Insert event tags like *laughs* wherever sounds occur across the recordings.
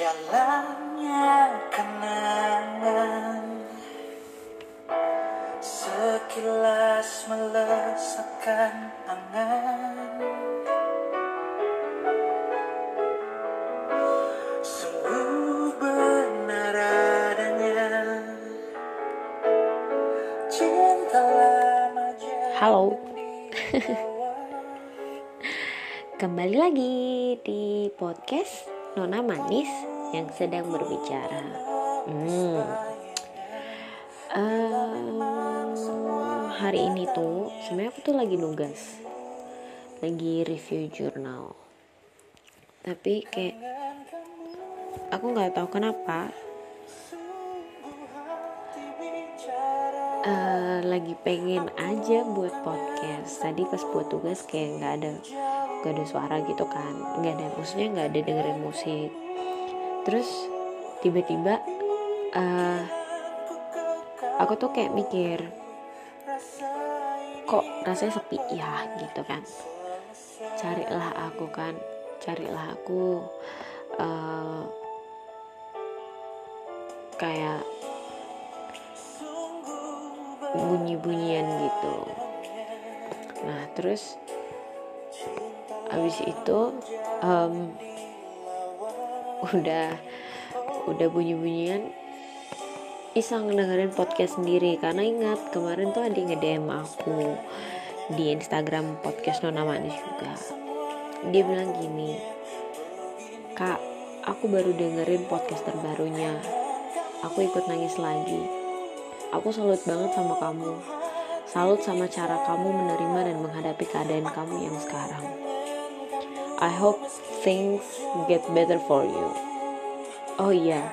Jalannya kenangan. Sekilas melesatkan angan. Sungguh benar adanya. Cinta lama Halo. *laughs* Kembali lagi di podcast Nona Manis yang sedang berbicara. Hmm. Em, hari ini tuh sebenarnya aku tuh lagi nugas, lagi review jurnal. Tapi kayak aku nggak tahu kenapa eh, lagi pengen aja buat podcast. Tadi pas buat tugas kayak nggak ada nggak ada suara gitu kan, nggak ada maksudnya nggak ada dengerin musik. Terus tiba-tiba eh aku tuh kayak mikir kok rasanya sepi ya gitu kan. Carilah aku kan, carilah aku eh kayak bunyi-bunyian gitu nah terus abis itu em, udah udah bunyi-bunyian iseng dengerin podcast sendiri. Karena ingat kemarin tuh ada yang nge-DM aku di Instagram podcast Nona Manis juga. Dia bilang gini kak aku baru dengerin podcast terbarunya. Aku ikut nangis lagi. Aku salut banget sama kamu. Salut sama cara kamu menerima dan menghadapi keadaan kamu yang sekarang I hope things get better for you. Oh iya.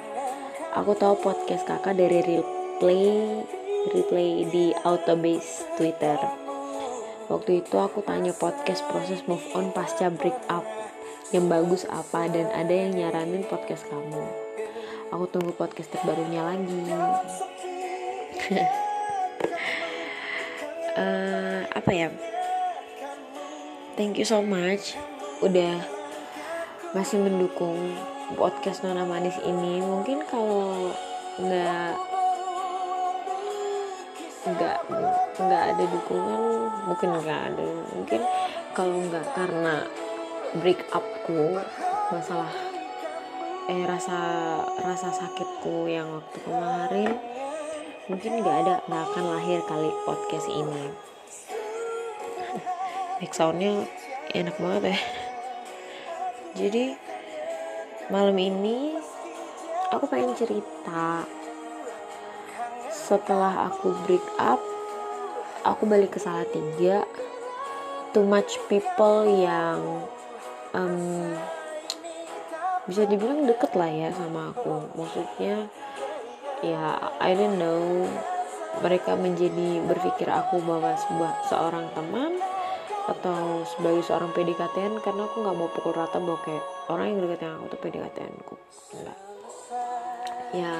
Aku tahu podcast kakak dari replay replay di autobase Twitter. Waktu itu aku tanya podcast proses move on pasca break up yang bagus apa dan ada yang nyaranin podcast kamu. Aku tunggu podcast terbarunya lagi. *laughs* Eh, apa ya? Thank you so much udah masih mendukung podcast Nona Manis ini. Mungkin kalau nggak nggak nggak ada dukungan mungkin nggak ada. Mungkin kalau nggak karena break upku masalah eh rasa rasa sakitku yang waktu kemarin mungkin nggak ada nggak akan lahir kali podcast ini. *laughs* Back soundnya enak banget ya jadi malam ini aku pengen cerita. Setelah aku break up aku balik ke Salatiga. Too much people yang em, bisa dibilang deket lah ya sama aku. Maksudnya ya I don't know. Mereka menjadi berpikir aku bahwa sebuah seorang teman atau sebagai seorang PDKT karena aku nggak mau pukul rata bahwa kayak orang yang deketin aku tuh PDKT ku. Enggak. Ya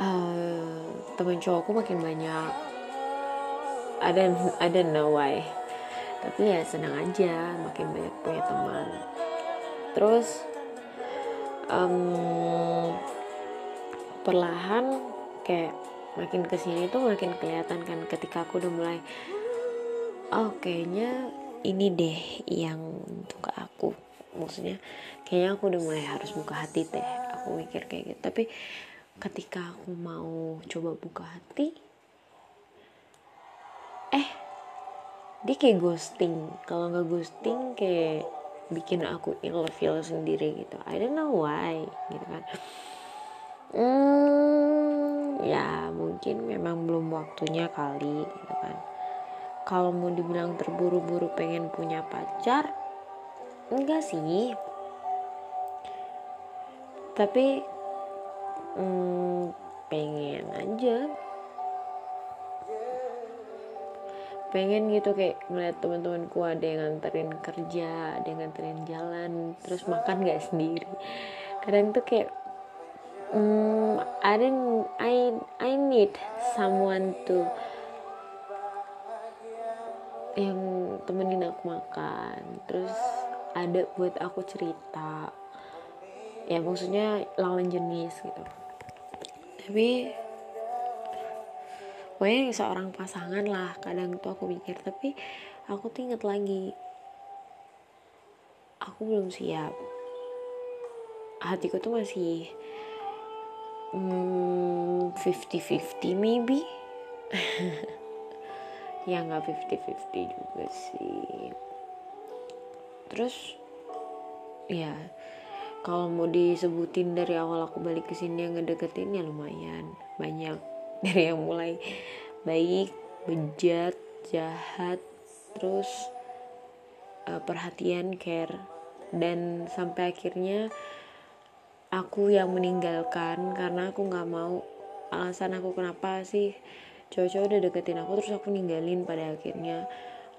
eh, temen cowokku makin banyak. I don't, I don't know why. Tapi ya senang aja makin banyak punya teman. Terus em, perlahan kayak makin ke sini tuh makin kelihatan kan ketika aku udah mulai oh kayaknya ini deh yang untuk aku. Maksudnya kayaknya aku udah mulai harus buka hati teh aku mikir kayak gitu. Tapi ketika aku mau coba buka hati eh dia kayak ghosting. Kalau nggak ghosting kayak bikin aku ilfeel sendiri gitu. I don't know why gitu kan. Hmm, ya mungkin memang belum waktunya kali gitu kan kalau mau dibilang terburu-buru pengen punya pacar enggak sih. Tapi hmm, pengen aja. Pengen gitu kayak melihat teman-temanku ada yang nganterin kerja ada yang nganterin jalan terus makan gak sendiri. Kadang tuh kayak hmm, I I I need someone to yang temenin aku makan. Terus ada buat aku cerita. Ya maksudnya lawan jenis gitu. Tapi pokoknya seorang pasangan lah kadang tuh aku mikir. Tapi aku tuh inget lagi aku belum siap. Hatiku tuh masih hmm, 50-50 maybe *laughs* ya nggak 50-50 juga sih. Terus ya kalau mau disebutin dari awal aku balik ke sini yang ngedeketin ya lumayan. Banyak. *laughs* Dari yang mulai baik bejat jahat terus uh, perhatian care. Dan sampai akhirnya aku yang meninggalkan karena aku nggak mau alasan aku kenapa sih cowok-cowok udah deketin aku terus aku ninggalin pada akhirnya.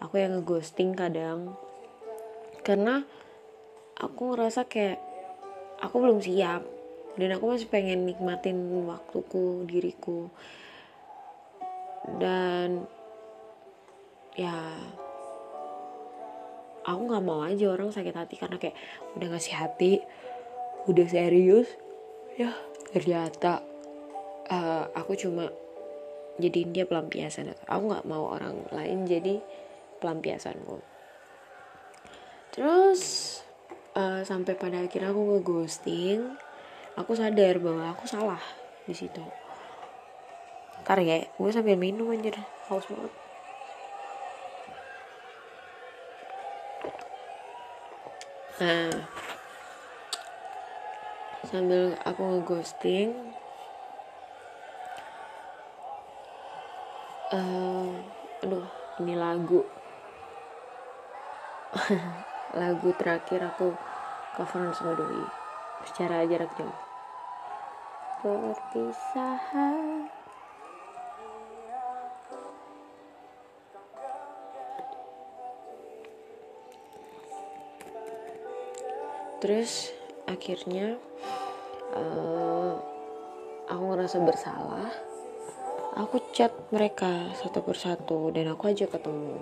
Aku yang ngeghosting kadang. Karena aku ngerasa kayak aku belum siap. Dan aku masih pengen nikmatin waktuku diriku. Dan ya aku nggak mau aja orang sakit hati karena kayak udah ngasih hati udah serius ya ternyata uh, aku cuma jadiin dia pelampiasan. Aku nggak mau orang lain jadi pelampiasanku. Terus uh, sampai pada akhirnya aku ngeghosting aku sadar bahwa aku salah di situ. Ntar ya gue sambil minum anjir. Haus banget. Nah sambil aku ngeghosting uh, aduh ini lagu. *laughs* Lagu terakhir aku coveran sama doi secara jarak jauh. Perpisahan. Terus akhirnya uh, aku ngerasa bersalah aku chat mereka satu persatu dan aku aja ketemu.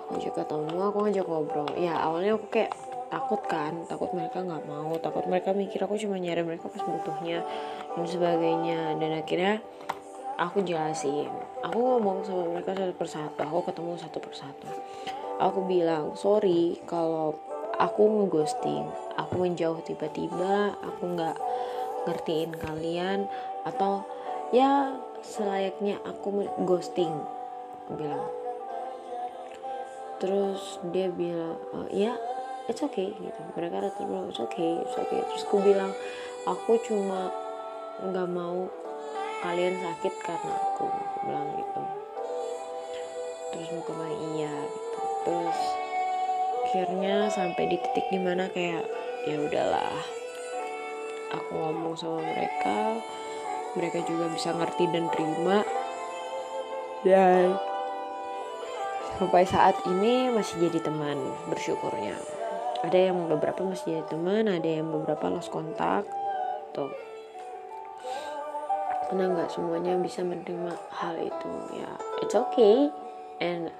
Aku aja ketemu aku ngajak ngobrol. Ya awalnya aku kayak takut kan takut mereka nggak mau takut mereka mikir aku cuma nyari mereka pas butuhnya dan sebagainya. Dan akhirnya aku jelasin. Aku ngomong sama mereka satu persatu aku ketemu satu persatu. Aku bilang sorry kalau aku ngeghosting aku menjauh tiba-tiba aku nggak ngertiin kalian atau ya selayaknya aku ghosting bilang. Terus dia bilang oh, ya it's okay gitu. Mereka rata bilang it's okay it's okay. Terus aku bilang aku cuma nggak mau kalian sakit karena aku aku bilang gitu. Terus mereka bilang iya gitu. Terus akhirnya sampai di titik di mana kayak ya udahlah aku ngomong sama mereka mereka juga bisa ngerti dan terima. Dan sampai saat ini masih jadi teman bersyukurnya. Ada yang beberapa masih jadi teman ada yang beberapa lost kontak tuh. Karena nggak semuanya bisa menerima hal itu? Ya it's okay. And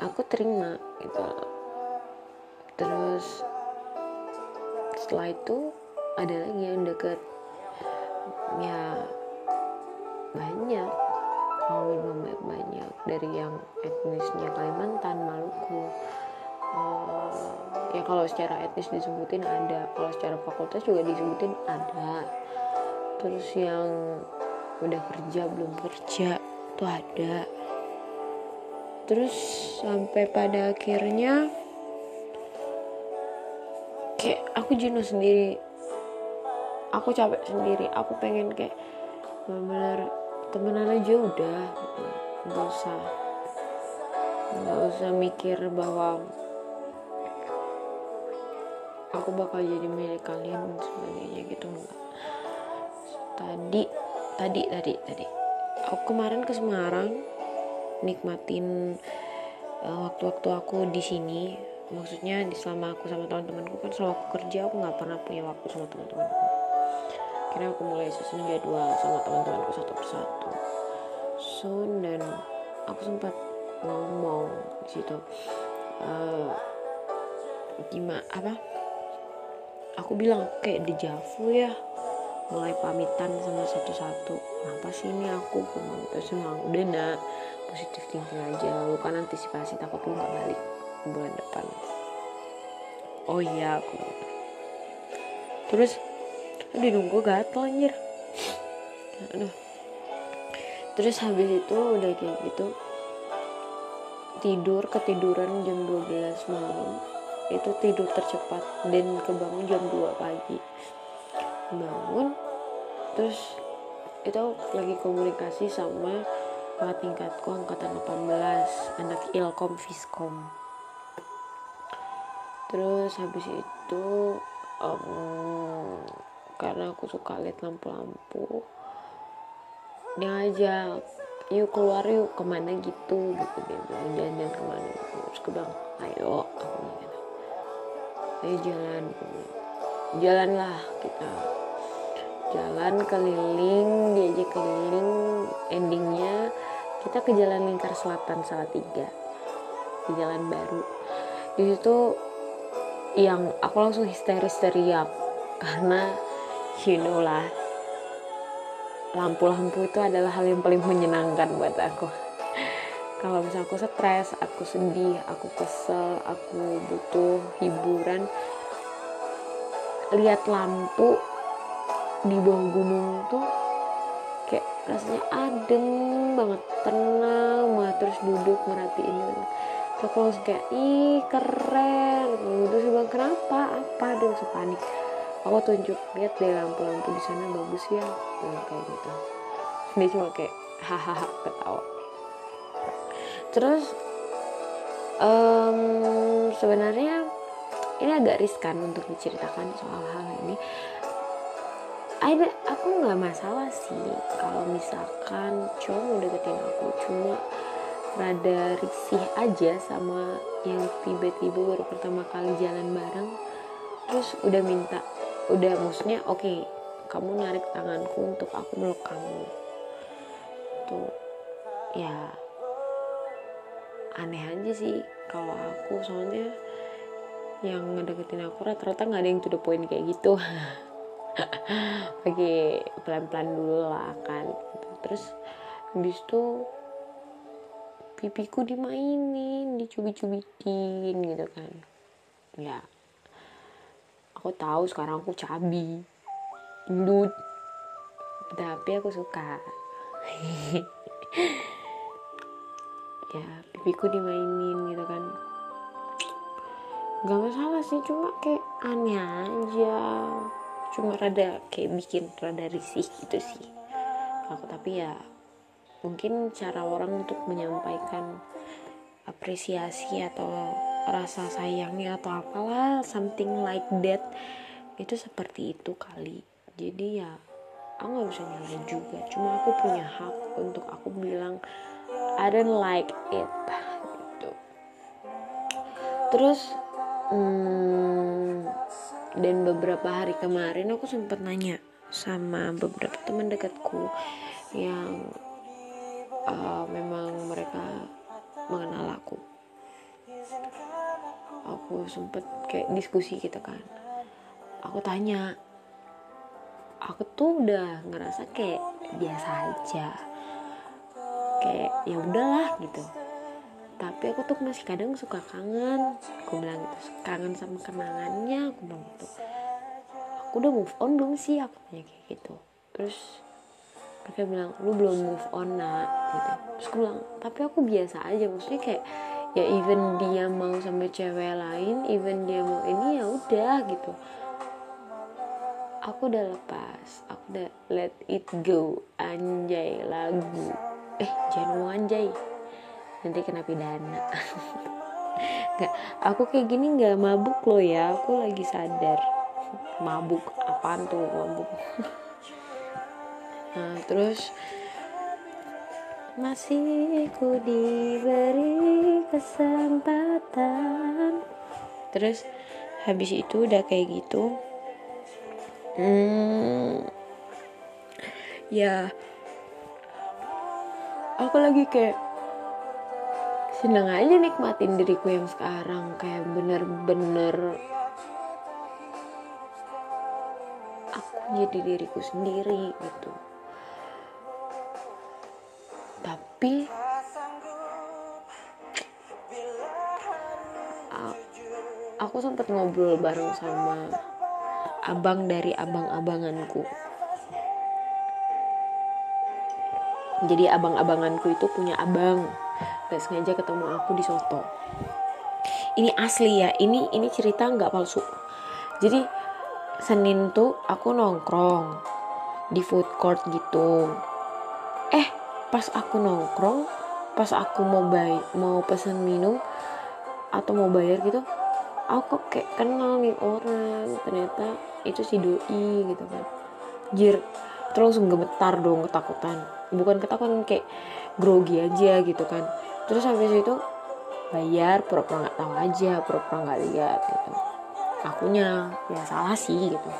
aku terima gitu. Terus setelah itu ada lagi yang deket. Ya banyak. Mau banyak banyak. Dari yang etnisnya Kalimantan Maluku. Uh, ya kalau secara etnis disebutin ada. Kalau secara fakultas juga disebutin ada. Terus yang udah kerja belum kerja tuh ada. Terus sampai pada akhirnya kayak aku jenuh sendiri. Aku capek sendiri. Aku pengen kayak benar-benar temenan aja udah gitu. nggak usah nggak usah mikir bahwa aku bakal jadi milik kalian dan sebagainya gitu enggak tadi tadi tadi tadi. Aku kemarin ke Semarang nikmatin uh, waktu-waktu aku di sini. Maksudnya di selama aku sama teman-temanku kan selama aku kerja aku nggak pernah punya waktu sama teman-temanku akhirnya aku mulai susun jadwal sama teman-temanku satu persatu so dan aku sempat ngomong di situ uh, gimana apa? Aku bilang kayak dejavu ya mulai pamitan sama satu-satu. Kenapa sih ini aku? Terus bilang udah nak. Positif thinking aja lu kan antisipasi takut lu nggak balik bulan depan. Oh iya aku terus dong gue gatel anjir. Aduh. Terus habis itu udah kayak gitu tidur ketiduran jam 12 malam. Itu tidur tercepat dan kebangun jam 2 pagi. Bangun terus itu lagi komunikasi sama kakak tingkatku angkatan 18 anak ilkom viskom. Terus habis itu em, karena aku suka lihat lampu-lampu. Dia ngajak yuk keluar yuk. Ke mana? gitu. Gitu dia bilang jalan-jalan ke mana. Gitu. terus aku bilang ayo aku bilang gitu. Ayo jalan. Aku bilang. jalan lah kita. Jalan keliling diajak keliling. Endingnya kita ke jalan lingkar selatan Salatiga di jalan baru. Di situ yang aku langsung histeris teriak. Karena you know lah. Lampu-lampu itu adalah hal yang paling menyenangkan buat aku. *laughs* Kalau misalnya aku stres aku sedih aku kesel aku butuh hiburan lihat lampu di bawah gunung tuh kayak rasanya adem banget tenang banget terus duduk merhatiin itu terus aku langsung kayak ih keren. Terus bilang kenapa? Apa? Dia langsung panik aku tunjuk lihat deh lampu-lampu di sana bagus ya. Bilang kayak gitu. Dia cuma kayak hahaha ketawa. Terus em, sebenarnya ini agak riskan untuk diceritakan soal hal ini. Ada aku nggak masalah sih kalau misalkan cowok mau deketin aku cuma rada risih aja sama yang tiba-tiba baru pertama kali jalan bareng terus udah minta udah maksudnya oke kamu narik tanganku untuk aku meluk kamu. Tuh ya aneh aja sih kalau aku soalnya yang ngedeketin aku rata-rata nggak ada yang to the point kayak gitu. *laughs* Oke pelan-pelan dulu lah kan. Terus habis itu pipiku dimainin dicubit-cubitin gitu kan. Ya aku tahu sekarang aku cabi gendut. Tapi aku suka. *laughs* Ya pipiku dimainin gitu kan. Gak masalah sih cuma kayak aneh aja. Cuma rada kayak bikin rada risih gitu sih. Aku tapi ya mungkin cara orang untuk menyampaikan apresiasi atau rasa sayangnya atau apalah something like that itu seperti itu kali. Jadi ya aku nggak bisa nyalain juga. Cuma aku punya hak untuk aku bilang I don't like it gitu. Terus hmm, dan beberapa hari kemarin aku sempat nanya sama beberapa teman dekatku yang uh, memang mereka aku sempet kayak diskusi gitu kan. Aku tanya aku tuh udah ngerasa kayak biasa aja. Kayak ya udahlah gitu. Tapi aku tuh masih kadang suka kangen. Aku bilang gitu kangen sama kenangannya aku bilang gitu. Aku udah move on belum sih? Aku tanya kayak gitu. Terus mereka bilang lu belum move on nak gitu. Terus aku bilang tapi aku biasa aja. Maksudnya kayak ya even dia mau sama cewek lain even dia mau ini ya udah gitu. Aku udah lepas. Aku udah let it go. Anjay lagu. Eh jangan ngomong anjay. Nanti kena pidana. *laughs* Nggak aku kayak gini nggak mabuk loh ya. Aku lagi sadar. Mabuk. Apaan tuh mabuk? *laughs* Nah terus masih ku diberi kesempatan. Terus habis itu udah kayak gitu hmm, ya aku lagi kayak seneng aja nikmatin diriku yang sekarang kayak bener-bener jadi diriku sendiri gitu tapi aku sempat ngobrol bareng sama abang dari abang-abanganku. Jadi abang-abanganku itu punya abang gak sengaja ketemu aku di soto. Ini asli ya ini ini cerita nggak palsu. Jadi Senin tuh aku nongkrong di food court gitu pas aku nongkrong pas aku mau bay mau pesen minum atau mau bayar gitu aku kayak kenal nih orang ternyata itu si doi gitu kan. Jir terus gemetar dong ketakutan. Bukan ketakutan kayak grogi aja gitu kan. Terus habis itu bayar pura-pura nggak tahu aja pura-pura nggak lihat gitu. Akunya ya salah sih gitu.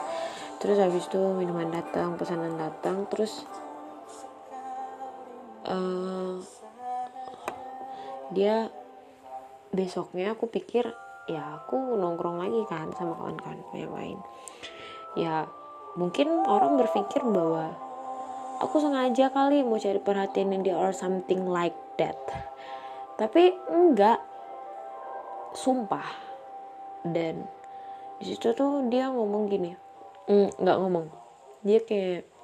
Terus habis itu minuman datang pesanan datang terus eh, dia besoknya aku pikir ya aku nongkrong lagi kan sama kawan-kawan yang lain. Ya mungkin orang berpikir bahwa aku sengaja kali mau cari perhatian dia or something like that. Tapi enggak. Sumpah. Dan di situ tuh dia ngomong gini. Mm, ngomong. Dia kayak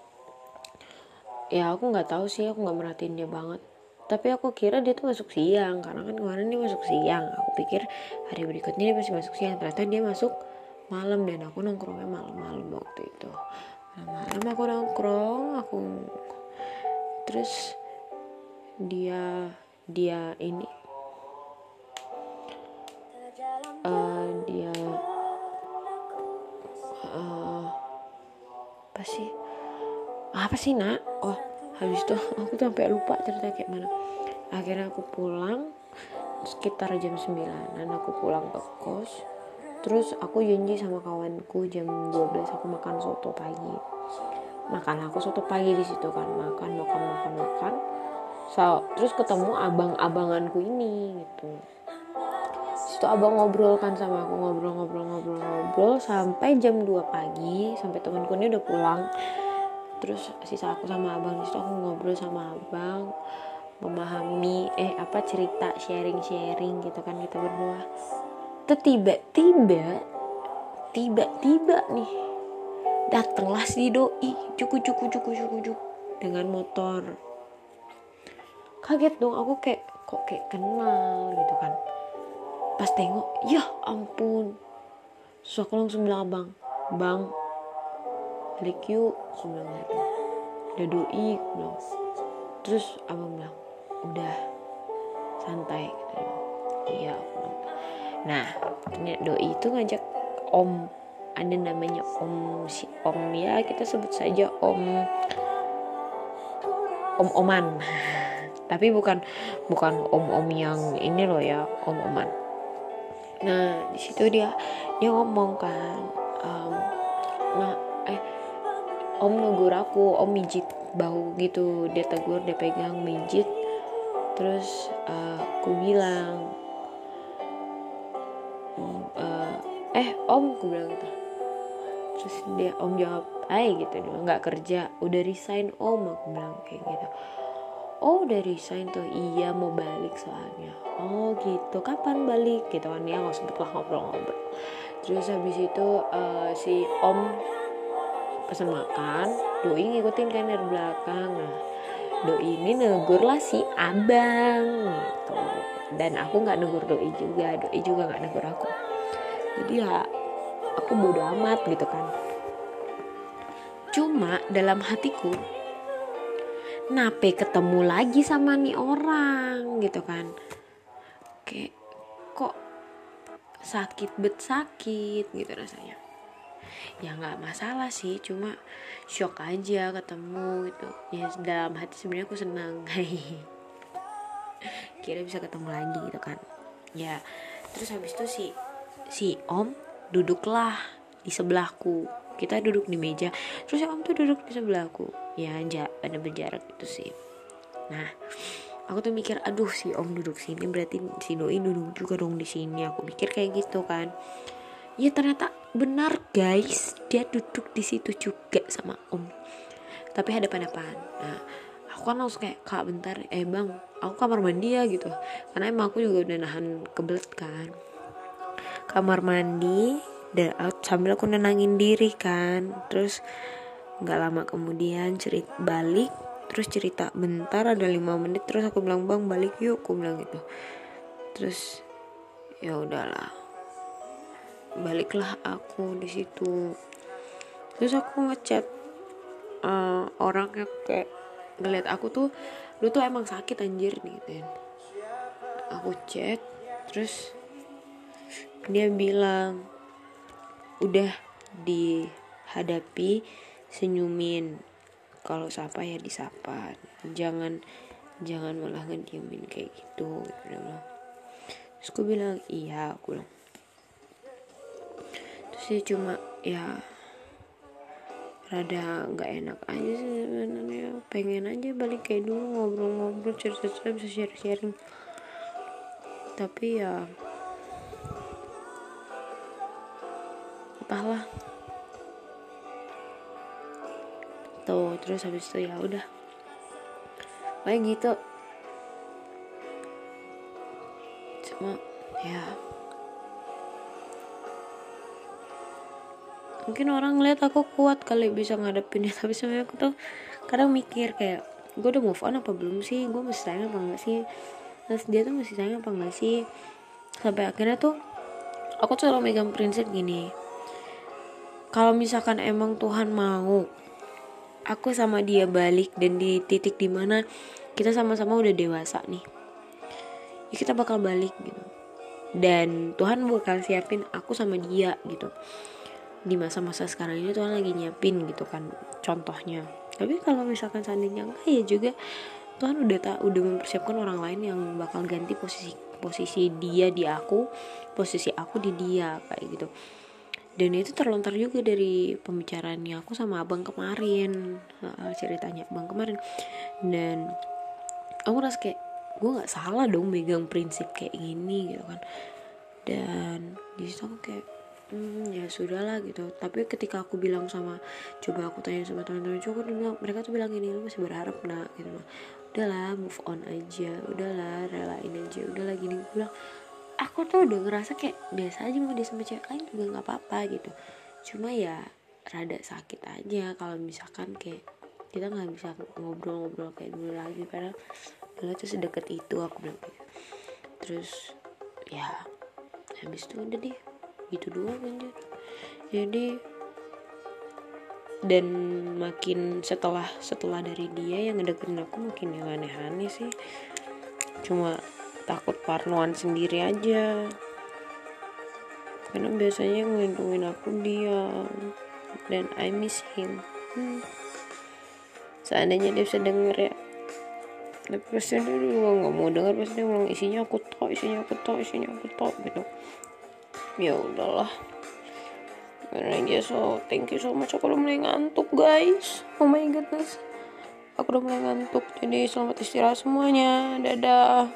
ya aku nggak tahu sih aku nggak merhatiin dia banget. Tapi aku kira dia tuh masuk siang karena kan kemarin dia masuk siang. Aku pikir hari berikutnya dia masih masuk siang. Ternyata dia masuk malam dan aku nongkrongnya malam-malam waktu itu. Malam aku nongkrong aku terus dia dia ini eh, dia eh, apa sih? Apa sih nak? Oh habis itu *laughs* aku tuh sampai lupa cerita kayak mana. Akhirnya aku pulang sekitar jam 9 dan aku pulang ke kos. Terus aku janji sama kawanku jam 12 aku makan soto pagi. Makan aku soto pagi di situ kan. Makan makan makan makan. So, terus ketemu abang-abanganku ini gitu. Situ abang ngobrol kan sama aku ngobrol ngobrol ngobrol ngobrol. Sampai jam 2 pagi sampai temanku ini udah pulang terus sisa aku sama abang di situ aku ngobrol sama abang memahami eh apa cerita sharing sharing gitu kan kita berdua. Tiba-tiba tiba-tiba nih datanglah si doi cuku cuku cuku cuku cuku dengan motor. Kaget dong aku kayak kok kayak kenal gitu kan. Pas tengok ya ampun. Terus aku langsung bilang abang bang balik yuk aku bilang gitu. Udah doi aku bilang. Terus abang bilang udah santai gitu. Iya aku bilang nah ternyata doi itu ngajak om ada namanya om si om ya kita sebut saja om om oman. *laughs* Tapi bukan bukan om om yang ini loh ya om oman. Nah di situ dia dia ngomong kan um, nah eh om negur aku om mijit bau gitu dia tegur dia pegang mijit. Terus uh, aku bilang "Mm, uh, eh om aku bilang gitu. Terus dia om jawab ay gitu dia nggak kerja udah resign om aku bilang kayak gitu. Oh udah resign tuh? Iya mau balik soalnya. Oh gitu kapan balik? Gitu kan ya nggak sempet lah ngobrol-ngobrol. Terus habis itu eh, si om pesan makan doi ngikutin kan dari belakang. Nah doi ini negur lah si abang gitu. Dan aku nggak negur doi juga doi juga nggak negur aku. Jadi ya aku bodo amat gitu kan. Cuma dalam hatiku nape ketemu lagi sama nih orang gitu kan. Kayak kok sakit bet sakit gitu rasanya ya nggak masalah sih cuma shock aja ketemu gitu. Ya dalam hati sebenarnya aku senang *laughs* kira bisa ketemu lagi gitu kan. Ya terus habis itu si si om duduklah di sebelahku. Kita duduk di meja. Terus si om tuh duduk di sebelahku. Ya ja, ada berjarak itu sih. Nah aku tuh mikir aduh si om duduk sini berarti si doi duduk juga dong di sini. Aku mikir kayak gitu kan ya ternyata benar guys. Dia duduk di situ juga sama om. Tapi hadapan-hadapan nah aku kan langsung kayak kak bentar. Eh bang aku kamar mandi ya gitu. Karena emang aku juga udah nahan kebelet kan. Kamar mandi dan sambil aku nenangin diri kan. Terus nggak lama kemudian cerita balik terus cerita bentar ada lima menit. Terus aku bilang bang balik yuk aku bilang gitu. Terus ya udahlah baliklah aku di situ. Terus aku ngechat uh, orang yang kayak ngeliat aku tuh lu tuh emang sakit anjir nih gitu aku chat terus dia bilang udah dihadapi senyumin kalau sapa ya disapa. Jangan jangan malah ngediemin kayak gitu terus aku bilang iya aku bilang sih cuma ya rada nggak enak aja sih sebenarnya. Pengen aja balik kayak dulu ngobrol-ngobrol cerita-cerita bisa share-sharing tapi ya entahlah tuh terus habis itu ya udah. Kayak gitu. Cuma ya mungkin orang ngeliat aku kuat kali bisa ngadepin ya *laughs* tapi sebenarnya aku tuh kadang mikir kayak gue udah move on apa belum sih? Gue masih sayang apa enggak sih? Terus dia tuh masih sayang apa enggak sih? Sampai akhirnya tuh aku tuh selalu megang prinsip gini kalau misalkan emang Tuhan mau aku sama dia balik dan di titik di mana kita sama-sama udah dewasa nih ya kita bakal balik gitu. Dan Tuhan bakal siapin aku sama dia gitu di masa-masa sekarang ini Tuhan lagi nyiapin gitu kan contohnya. Tapi kalau misalkan seandainya enggak ya juga Tuhan udah tak udah mempersiapkan orang lain yang bakal ganti posisi posisi dia di aku posisi aku di dia kayak gitu. Dan itu terlontar juga dari pembicaraannya aku sama abang kemarin. Ceritanya abang kemarin. Dan aku rasa kayak gue nggak salah dong megang prinsip kayak gini gitu kan. Dan di situ kayak hmm, ya sudahlah gitu. Tapi ketika aku bilang sama coba aku tanya sama teman-teman coba bilang mereka tuh bilang ini lu masih berharap nak gitu loh. Udahlah move on aja. Udahlah relain aja. Udahlah gini. Gue bilang aku tuh udah ngerasa kayak biasa aja mau dia sama cewek lain juga nggak apa-apa gitu. Cuma ya rada sakit aja kalau misalkan kayak kita nggak bisa ngobrol-ngobrol kayak dulu lagi. Padahal dulu tuh sedekat itu aku bilang gitu. terus ya habis itu udah deh gitu doang anjir. Jadi dan makin setelah setelah dari dia yang ngedeketin aku makin yang aneh-aneh sih. Cuma takut parnoan sendiri aja. Karena biasanya ngelindungin aku dia. Dan I miss him. Hmm. seandainya dia bisa denger ya. Tapi pasti dia juga nggak mau denger. Pasti dia bilang isinya aku tau isinya aku tau isinya aku tau gitu ya udahlah. Aja so thank you so much. Aku udah mulai ngantuk guys. Oh my goodness. Aku udah mulai ngantuk jadi selamat istirahat semuanya. Dadah